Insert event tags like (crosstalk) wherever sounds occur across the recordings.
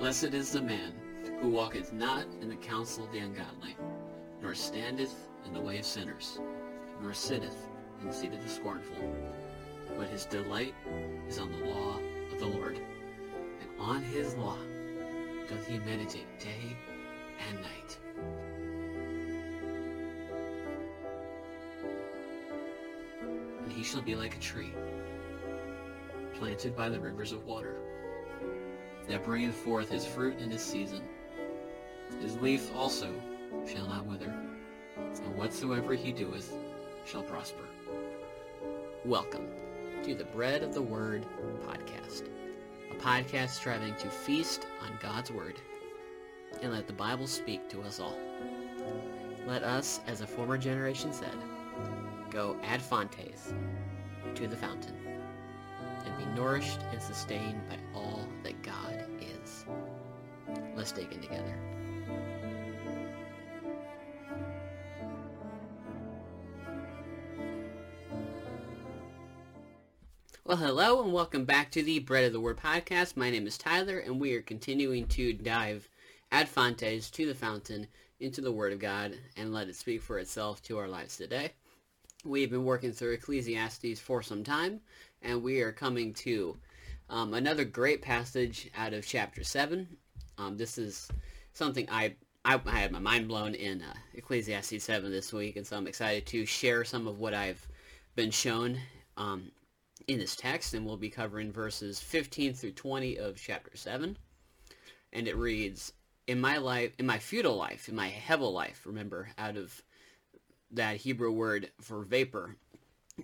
Blessed is the man who walketh not in the counsel of the ungodly, nor standeth in the way of sinners, nor sitteth in the seat of the scornful. But his delight is on the law of the Lord, and on his law doth he meditate day and night. And he shall be like a tree planted by the rivers of water, that bringeth forth his fruit in his season. His leaf also shall not wither, and whatsoever he doeth shall prosper. Welcome to the Bread of the Word podcast, a podcast striving to feast on God's Word and let the Bible speak to us all. Let us, as a former generation said, go ad fontes to the fountain be nourished and sustained by all that God is. Let's dig in together. Well, hello and welcome back to the Bread of the Word podcast. My name is Tyler, and we are continuing to dive ad fontes to the fountain into the Word of God and let it speak for itself to our lives today. We've been working through Ecclesiastes for some time, and we are coming to um, another great passage out of chapter 7. Um, this is something I, I, I had my mind blown in uh, Ecclesiastes 7 this week, and so I'm excited to share some of what I've been shown um, in this text, and we'll be covering verses 15 through 20 of chapter 7. And it reads, In my life, in my futile life, in my hevel life, remember, out of that Hebrew word for vapor,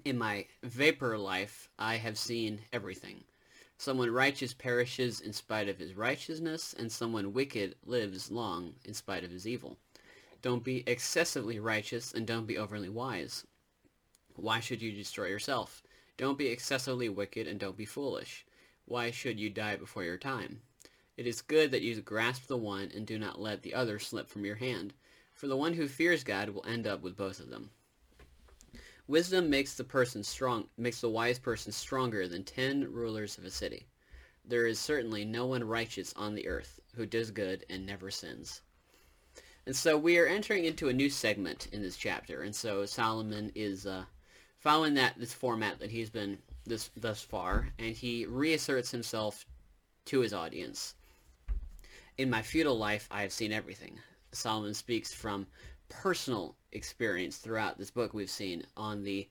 in my vapor life, I have seen everything. Someone righteous perishes in spite of his righteousness, and someone wicked lives long in spite of his evil. Don't be excessively righteous, and don't be overly wise. Why should you destroy yourself? Don't be excessively wicked, and don't be foolish. Why should you die before your time? It is good that you grasp the one, and do not let the other slip from your hand. For the one who fears God will end up with both of them. Wisdom makes the person strong makes the wise person stronger than ten rulers of a city. There is certainly no one righteous on the earth who does good and never sins. And so we are entering into a new segment in this chapter, and so Solomon is uh, following that this format that he's been this thus far, and he reasserts himself to his audience. In my futile life, I have seen everything. Solomon speaks from personal experience throughout this book we've seen on the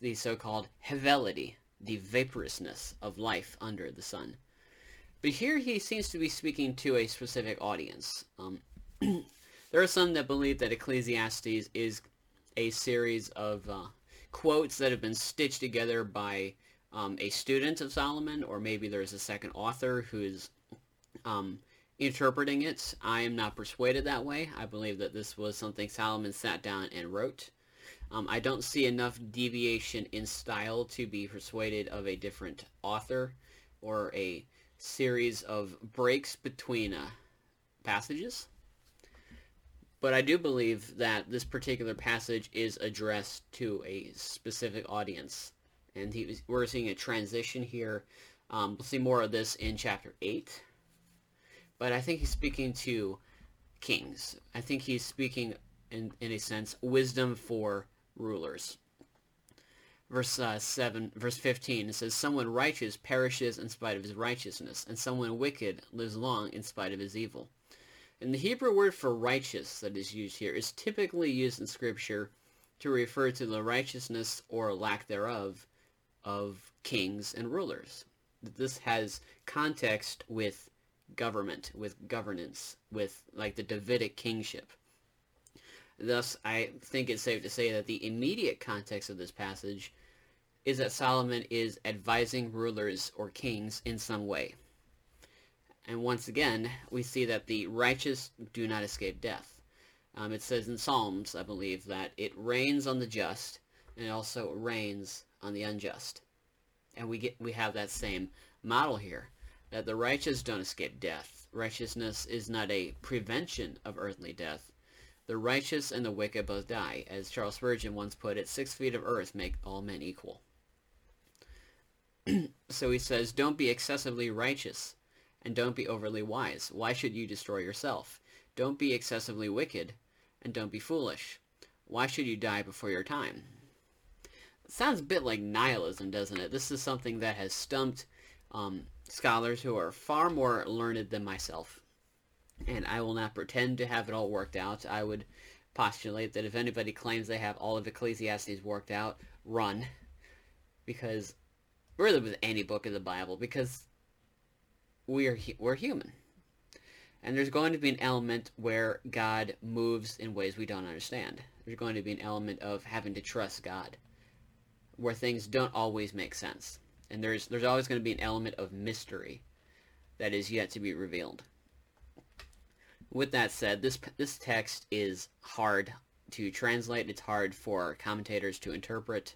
the so-called hevelity, the vaporousness of life under the sun. But here he seems to be speaking to a specific audience. Um, (clears throat) there are some that believe that Ecclesiastes is a series of uh, quotes that have been stitched together by um, a student of Solomon, or maybe there's a second author who's um, interpreting it. I am not persuaded that way. I believe that this was something Solomon sat down and wrote. Um, I don't see enough deviation in style to be persuaded of a different author or a series of breaks between uh, passages. But I do believe that this particular passage is addressed to a specific audience. And he, we're seeing a transition here. Um, we'll see more of this in chapter 8 but I think he's speaking to kings. I think he's speaking, in, in a sense, wisdom for rulers. Verse uh, 7, verse 15, it says, Someone righteous perishes in spite of his righteousness, and someone wicked lives long in spite of his evil. And the Hebrew word for righteous that is used here is typically used in Scripture to refer to the righteousness or lack thereof of kings and rulers. This has context with government, with governance, with like the Davidic kingship. Thus, I think it's safe to say that the immediate context of this passage is that Solomon is advising rulers or kings in some way. And once again, we see that the righteous do not escape death. Um, it says in Psalms, I believe, that it rains on the just and it also rains on the unjust. And we get we have that same model here that the righteous don't escape death. Righteousness is not a prevention of earthly death. The righteous and the wicked both die. As Charles Spurgeon once put it, six feet of earth make all men equal. (clears throat) so he says, don't be excessively righteous, and don't be overly wise. Why should you destroy yourself? Don't be excessively wicked, and don't be foolish. Why should you die before your time? Sounds a bit like nihilism, doesn't it? This is something that has stumped um, scholars who are far more learned than myself. And I will not pretend to have it all worked out. I would postulate that if anybody claims they have all of Ecclesiastes worked out, run. Because, really with any book of the Bible, because we are, we're human. And there's going to be an element where God moves in ways we don't understand. There's going to be an element of having to trust God, where things don't always make sense. And there's, there's always going to be an element of mystery that is yet to be revealed. With that said, this, this text is hard to translate. It's hard for commentators to interpret.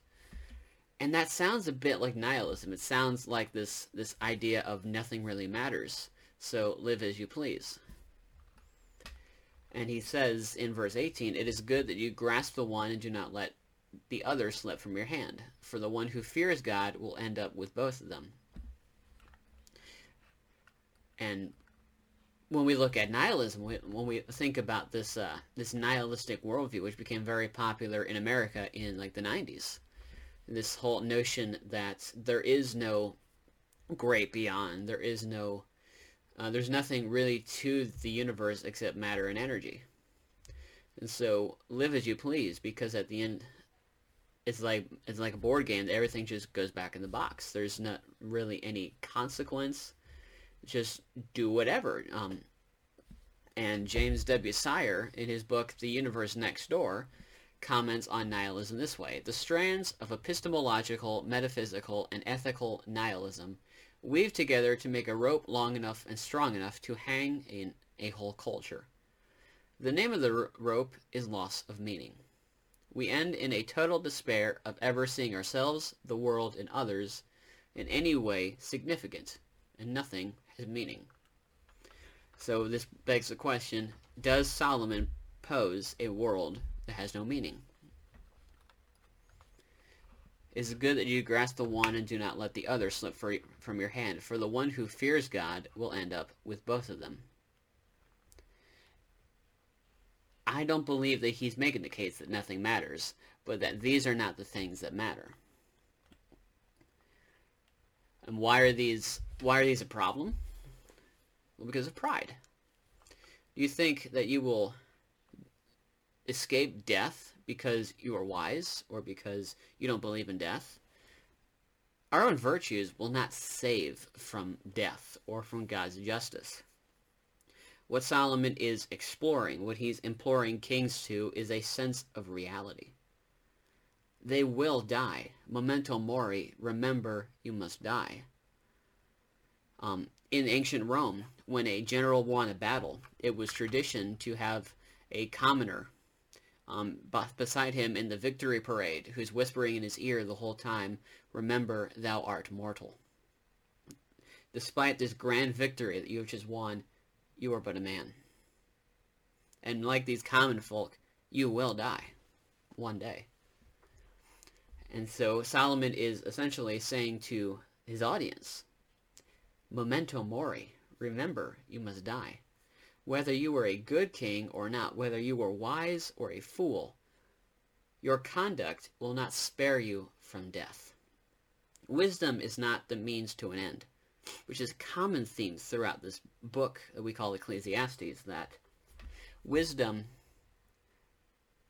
And that sounds a bit like nihilism. It sounds like this, this idea of nothing really matters, so live as you please. And he says in verse 18, It is good that you grasp the one and do not let the other slip from your hand, for the one who fears God will end up with both of them. And when we look at nihilism, when we think about this uh, this nihilistic worldview, which became very popular in America in like the 90s, this whole notion that there is no great beyond, there is no, uh, there's nothing really to the universe except matter and energy. And so live as you please, because at the end, it's like it's like a board game. Everything just goes back in the box. There's not really any consequence just do whatever. Um, and James W. Sire, in his book The Universe Next Door, comments on nihilism this way. The strands of epistemological, metaphysical, and ethical nihilism weave together to make a rope long enough and strong enough to hang in a whole culture. The name of the rope is loss of meaning. We end in a total despair of ever seeing ourselves, the world, and others in any way significant, and nothing has meaning. So this begs the question, does Solomon pose a world that has no meaning? It is good that you grasp the one and do not let the other slip from your hand, for the one who fears God will end up with both of them. I don't believe that he's making the case that nothing matters, but that these are not the things that matter. And why are these why are these a problem? Well, because of pride. Do you think that you will escape death because you are wise or because you don't believe in death? Our own virtues will not save from death or from God's justice. What Solomon is exploring, what he's imploring kings to, is a sense of reality. They will die. Memento mori, remember you must die. Um, in ancient Rome, when a general won a battle, it was tradition to have a commoner um, beside him in the victory parade who's whispering in his ear the whole time, remember thou art mortal. Despite this grand victory that you have just won, you are but a man. And like these common folk, you will die one day. And so Solomon is essentially saying to his audience, Memento mori. Remember, you must die. Whether you were a good king or not, whether you were wise or a fool, your conduct will not spare you from death. Wisdom is not the means to an end, which is common theme throughout this book that we call Ecclesiastes, that wisdom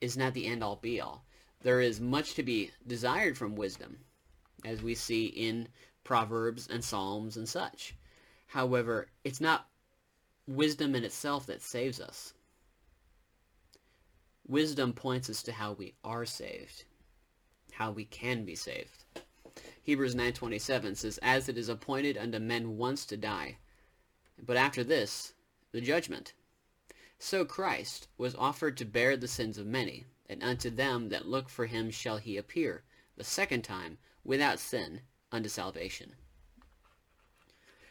is not the end-all be-all. There is much to be desired from wisdom, as we see in Proverbs and Psalms and such. However, it's not wisdom in itself that saves us. Wisdom points us to how we are saved, how we can be saved. Hebrews 9:27 says, "As it is appointed unto men once to die, but after this, the judgment. So Christ was offered to bear the sins of many, and unto them that look for him shall he appear, the second time, without sin, unto salvation.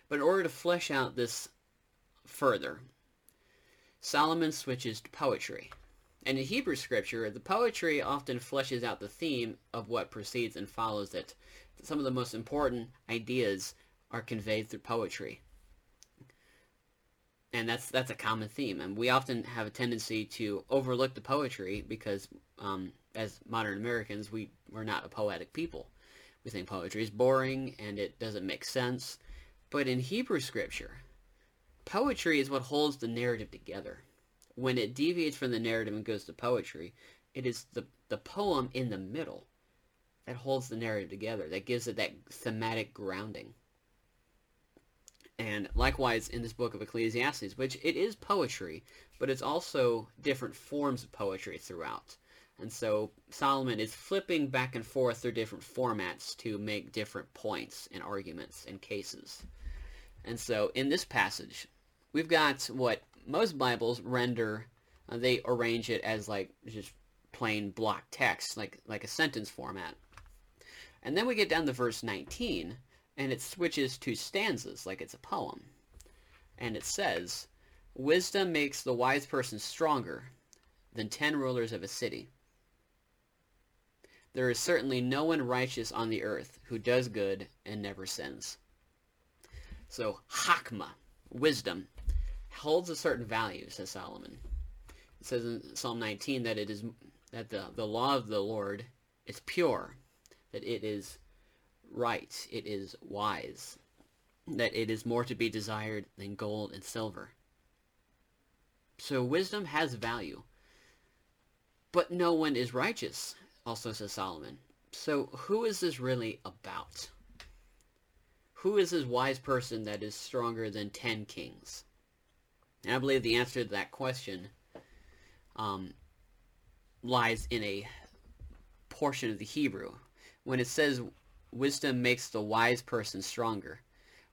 But in order to flesh out this further, Solomon switches to poetry. And in Hebrew scripture, the poetry often fleshes out the theme of what precedes and follows it. Some of the most important ideas are conveyed through poetry. and that's that's a common theme. And we often have a tendency to overlook the poetry because, um, as modern Americans, we we're not a poetic people. We think poetry is boring and it doesn't make sense. But in Hebrew scripture, poetry is what holds the narrative together. When it deviates from the narrative and goes to poetry, it is the, the poem in the middle that holds the narrative together, that gives it that thematic grounding. And likewise in this book of Ecclesiastes, which it is poetry, but it's also different forms of poetry throughout. And so Solomon is flipping back and forth through different formats to make different points and arguments and cases. And so in this passage, we've got what most Bibles render, uh, they arrange it as like just plain block text, like, like a sentence format. And then we get down to verse 19, and it switches to stanzas, like it's a poem. And it says, Wisdom makes the wise person stronger than ten rulers of a city. There is certainly no one righteous on the earth who does good and never sins. So, Hakma, wisdom, holds a certain value, says Solomon. It says in Psalm 19 that it is that the, the law of the Lord is pure, that it is right, it is wise, that it is more to be desired than gold and silver. So wisdom has value. But no one is righteous, also says Solomon. So who is this really about? Who is this wise person that is stronger than ten kings? And I believe the answer to that question um, lies in a portion of the Hebrew. When it says wisdom makes the wise person stronger,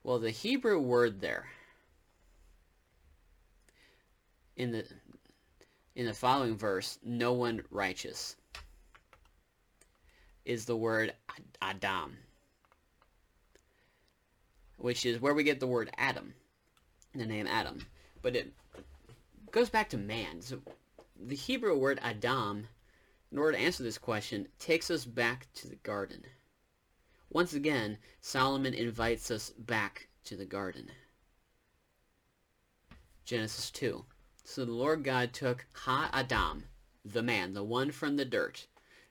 well, the Hebrew word there in the in the following verse, no one righteous, is the word Adam, which is where we get the word Adam, the name Adam. But it goes back to man. So the Hebrew word Adam, in order to answer this question, takes us back to the garden. Once again, Solomon invites us back to the garden. Genesis 2. So the Lord God took Ha-Adam, the man, the one from the dirt,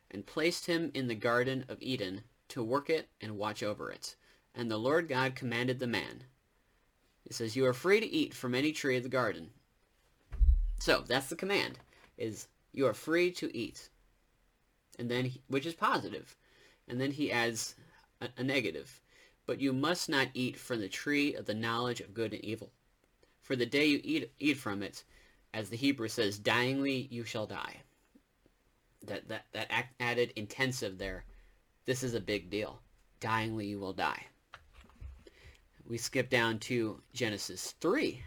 and placed him in the garden of Eden to work it and watch over it. And the Lord God commanded the man. It says, You are free to eat from any tree of the garden. So, that's the command is you are free to eat. And then, he, which is. And then he adds a, a negative. But you must not eat from the tree of the knowledge of good and evil. For the day you eat, eat from it, as the Hebrew says, dyingly you shall die. That, that, that added intensive there. This is a big deal. Dyingly you will die. We skip down to Genesis 3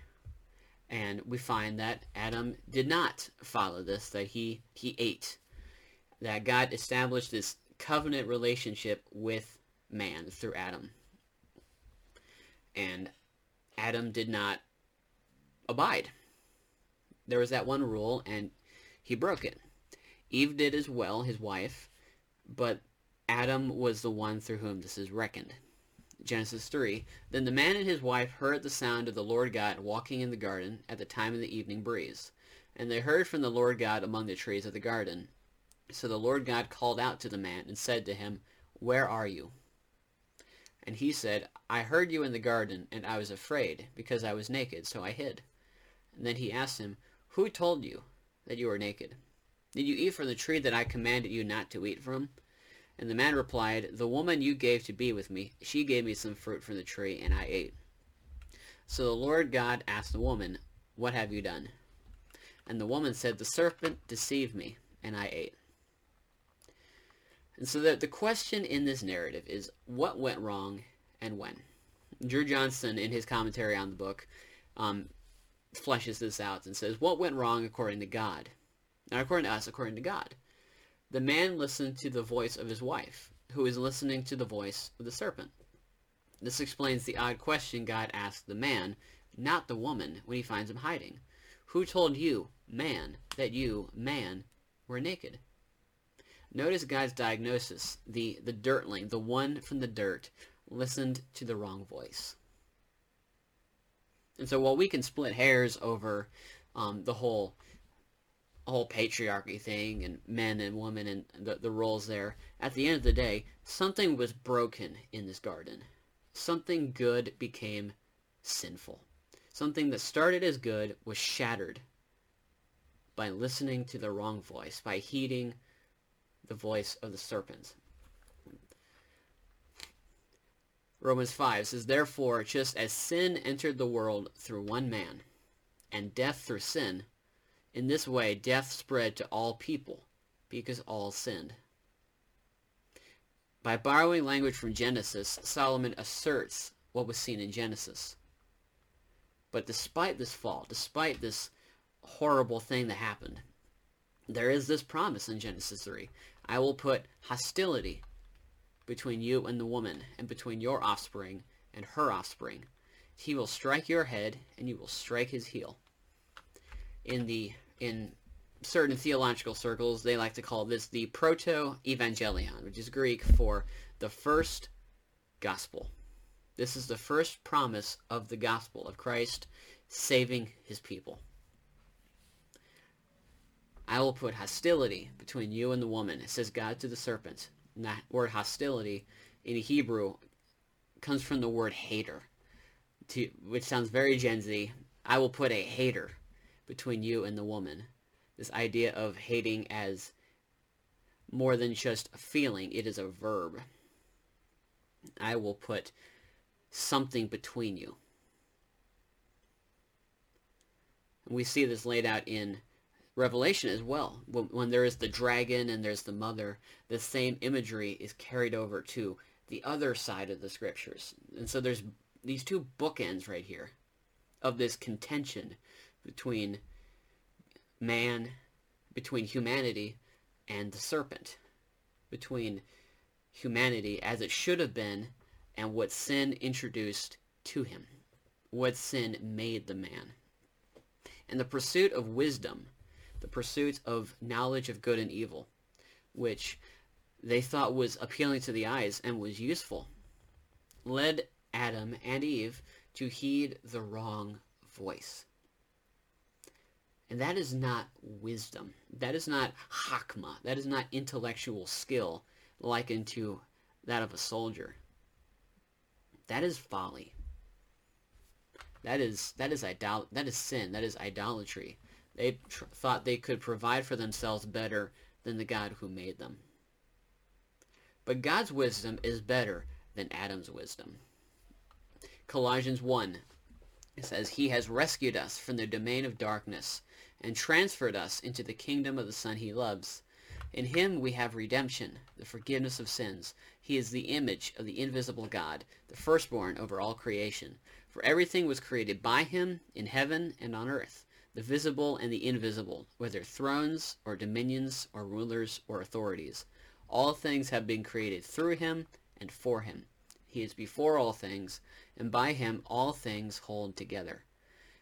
and we find that Adam did not follow this, that he, he ate. That God established this covenant relationship with man through Adam. And Adam did not abide. There was that one rule, and he broke it. Eve did as well, his wife, but Adam was the one through whom this is reckoned. Genesis 3. Then the man and his wife heard the sound of the Lord God walking in the garden at the time of the evening breeze. And they heard from the Lord God among the trees of the garden. So the Lord God called out to the man and said to him, Where are you? And he said, I heard you in the garden, and I was afraid, because I was naked, so I hid. And then he asked him, Who told you that you were naked? Did you eat from the tree that I commanded you not to eat from? And the man replied, The woman you gave to be with me, she gave me some fruit from the tree, and I ate. So the Lord God asked the woman, What have you done? And the woman said, The serpent deceived me, and I ate. And so the, the question in this narrative is, what went wrong and when? Dru Johnson, in his commentary on the book, um, fleshes this out and says, What went wrong according to God? Not according to us, according to God. The man listened to the voice of his wife, who is listening to the voice of the serpent. This explains the odd question God asked the man, not the woman, when he finds him hiding. Who told you, man, that you, man, were naked? Notice God's diagnosis. The, the dirtling, the one from the dirt, listened to the wrong voice. And so while we can split hairs over um, the whole whole patriarchy thing and men and women and the, the roles there, at the end of the day, something was broken in this garden. Something good became sinful. Something that started as good was shattered by listening to the wrong voice, by heeding the voice of the serpent. Romans 5 says, Therefore, just as sin entered the world through one man, and death through sin, in this way death spread to all people, because all sinned. By borrowing language from Genesis, Solomon asserts what was seen in Genesis. But despite this fall, despite this horrible thing that happened, there is this promise in Genesis 3. I will put hostility between you and the woman, and between your offspring and her offspring. He will strike your head, and you will strike his heel. In the in certain theological circles, they like to call this the proto-evangelion, which is Greek for the first gospel. This is the first promise of the gospel of Christ saving his people. I will put hostility between you and the woman, It says God to the serpent. And that word hostility in Hebrew comes from the word hater, to, which sounds very Gen Z. I will put a hater between you and the woman. This idea of hating as more than just a feeling, it is a verb. I will put something between you. We see this laid out in Revelation as well. When, when there is the dragon and there's the mother, the same imagery is carried over to the other side of the scriptures. And so there's these two bookends right here of this contention between man, between humanity and the serpent, between humanity as it should have been and what sin introduced to him, what sin made the man. And the pursuit of wisdom the pursuit of knowledge of good and evil, which they thought was appealing to the eyes and was useful, led Adam and Eve to heed the wrong voice. And that is not wisdom. That is not hakma. That is not intellectual skill likened to that of a soldier. That is folly. That is that is idol that is sin. That is idolatry. They tr- thought they could provide for themselves better than the God who made them. But God's wisdom is better than Adam's wisdom. Colossians 1 it says, He has rescued us from the domain of darkness and transferred us into the kingdom of the Son he loves. In him we have redemption, the forgiveness of sins. He is the image of the invisible God, the firstborn over all creation. For everything was created by him in heaven and on earth the visible and the invisible, whether thrones or dominions or rulers or authorities. All things have been created through him and for him. He is before all things, and by him all things hold together.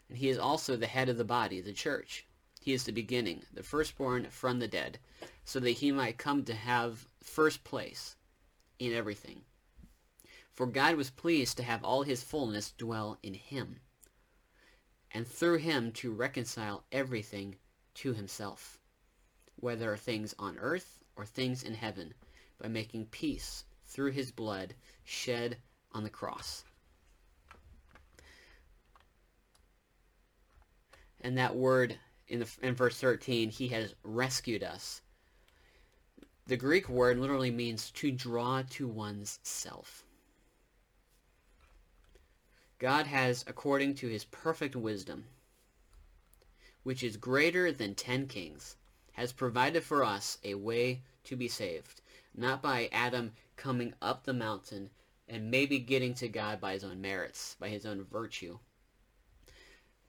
And he is also the head of the body, the church. He is the beginning, the firstborn from the dead, so that he might come to have first place in everything. For God was pleased to have all his fullness dwell in him and through him to reconcile everything to himself, whether things on earth or things in heaven, by making peace through his blood shed on the cross. And that word in, the, in verse 13, he has rescued us. The Greek word literally means to draw to one's self. God has, according to his perfect wisdom, which is greater than ten kings, has provided for us a way to be saved, not by Adam coming up the mountain and maybe getting to God by his own merits, by his own virtue.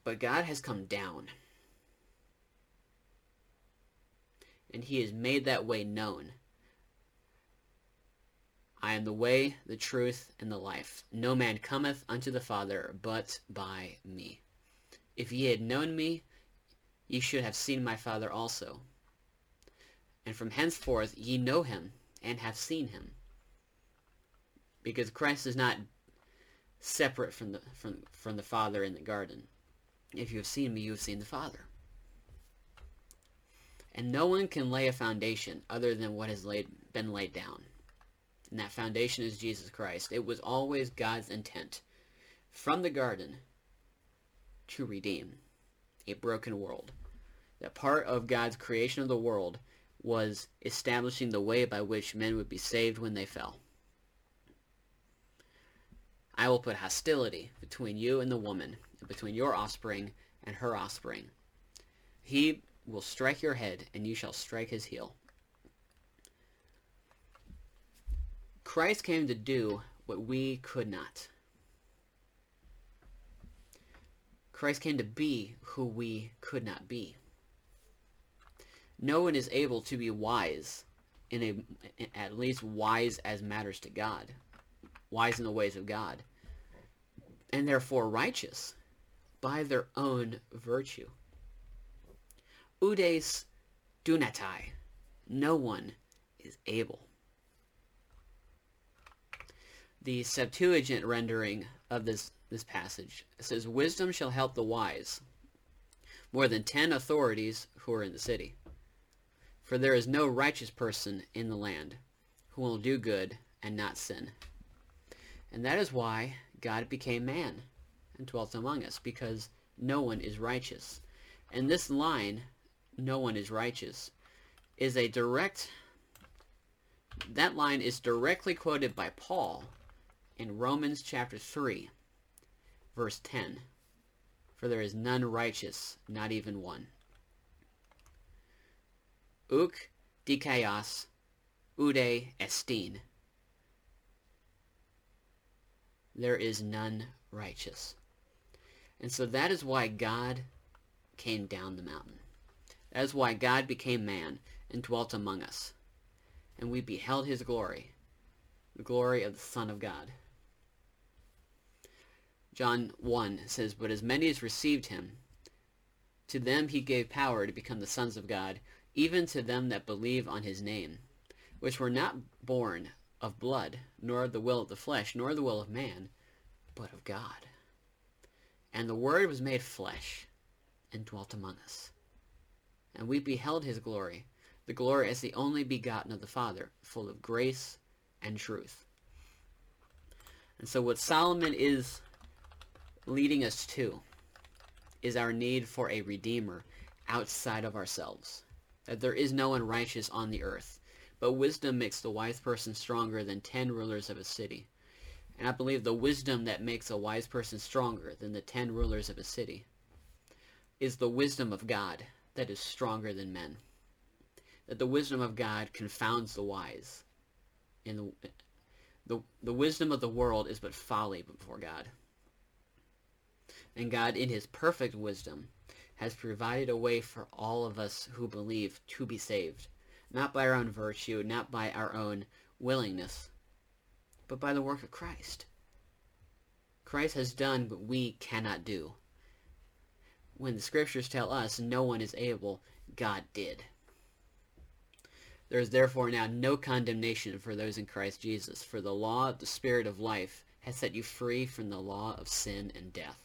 But God has come down. And he has made that way known I am the way, the truth, and the life. No man cometh unto the Father but by me. If ye had known me, ye should have seen my Father also. And from henceforth ye know him, and have seen him. Because Christ is not separate from the from from the Father in the garden. If you have seen me, you have seen the Father. And no one can lay a foundation other than what has laid, been laid down. And that foundation is Jesus Christ. It was always God's intent from the garden to redeem a broken world. That part of God's creation of the world was establishing the way by which men would be saved when they fell. I will put hostility between you and the woman, and between your offspring and her offspring. He will strike your head, and you shall strike his heel. Christ came to do what we could not. Christ came to be who we could not be. No one is able to be wise in a at least wise as matters to God, wise in the ways of God, and therefore righteous by their own virtue. Udes dunatai. No one is able. The Septuagint rendering of this, this passage says, Wisdom shall help the wise, more than ten authorities who are in the city. For there is no righteous person in the land who will do good and not sin. And that is why God became man and dwelt among us, because no one is righteous. And this line no one is righteous is a direct that line is directly quoted by Paul in Romans chapter 3 verse 10 for there is none righteous not even one. Uk dikaios ude estin. There is none righteous. And so that is why God came down the mountain. That is why God became man and dwelt among us. And we beheld his glory, the glory of the Son of God. John 1 says, But as many as received him, to them he gave power to become the sons of God, even to them that believe on his name, which were not born of blood, nor of the will of the flesh, nor the will of man, but of God. And the Word was made flesh and dwelt among us and we beheld his glory, the glory as the only begotten of the Father, full of grace and truth. And so what Solomon is leading us to is our need for a Redeemer outside of ourselves. That there is no one righteous on the earth, but wisdom makes the wise person stronger than ten rulers of a city. And I believe the wisdom that makes a wise person stronger than the ten rulers of a city is the wisdom of God that is stronger than men. That the wisdom of God confounds the wise. And the, the, the wisdom of the world is but folly before God. And God, in his perfect wisdom, has provided a way for all of us who believe to be saved. Not by our own virtue, not by our own willingness, but by the work of Christ. Christ has done what we cannot do when the scriptures tell us no one is able, God did. There is therefore now no condemnation for those in Christ Jesus, for the law of the Spirit of life has set you free from the law of sin and death.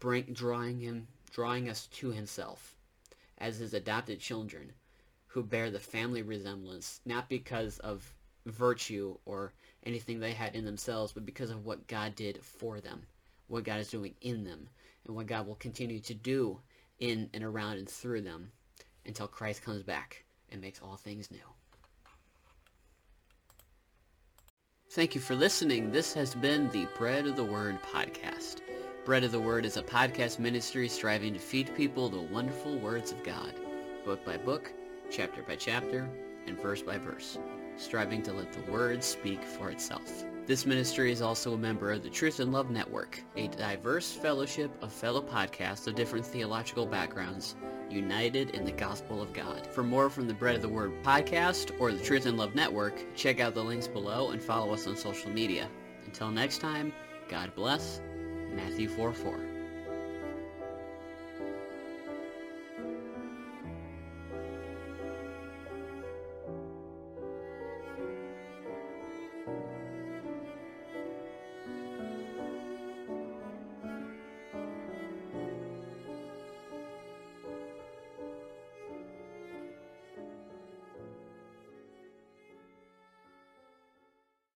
Bring, drawing him, drawing us to Himself, as His adopted children, who bear the family resemblance, not because of virtue or anything they had in themselves, but because of what God did for them, what God is doing in them, and what God will continue to do in and around and through them until Christ comes back and makes all things new. Thank you for listening. This has been the Bread of the Word podcast. Bread of the Word is a podcast ministry striving to feed people the wonderful words of God, book by book, chapter by chapter, and verse by verse, striving to let the Word speak for itself. This ministry is also a member of the Truth and Love Network, a diverse fellowship of fellow podcasts of different theological backgrounds, united in the gospel of God. For more from the Bread of the Word podcast or the Truth and Love Network, check out the links below and follow us on social media. Until next time, God bless. Matthew 4 4.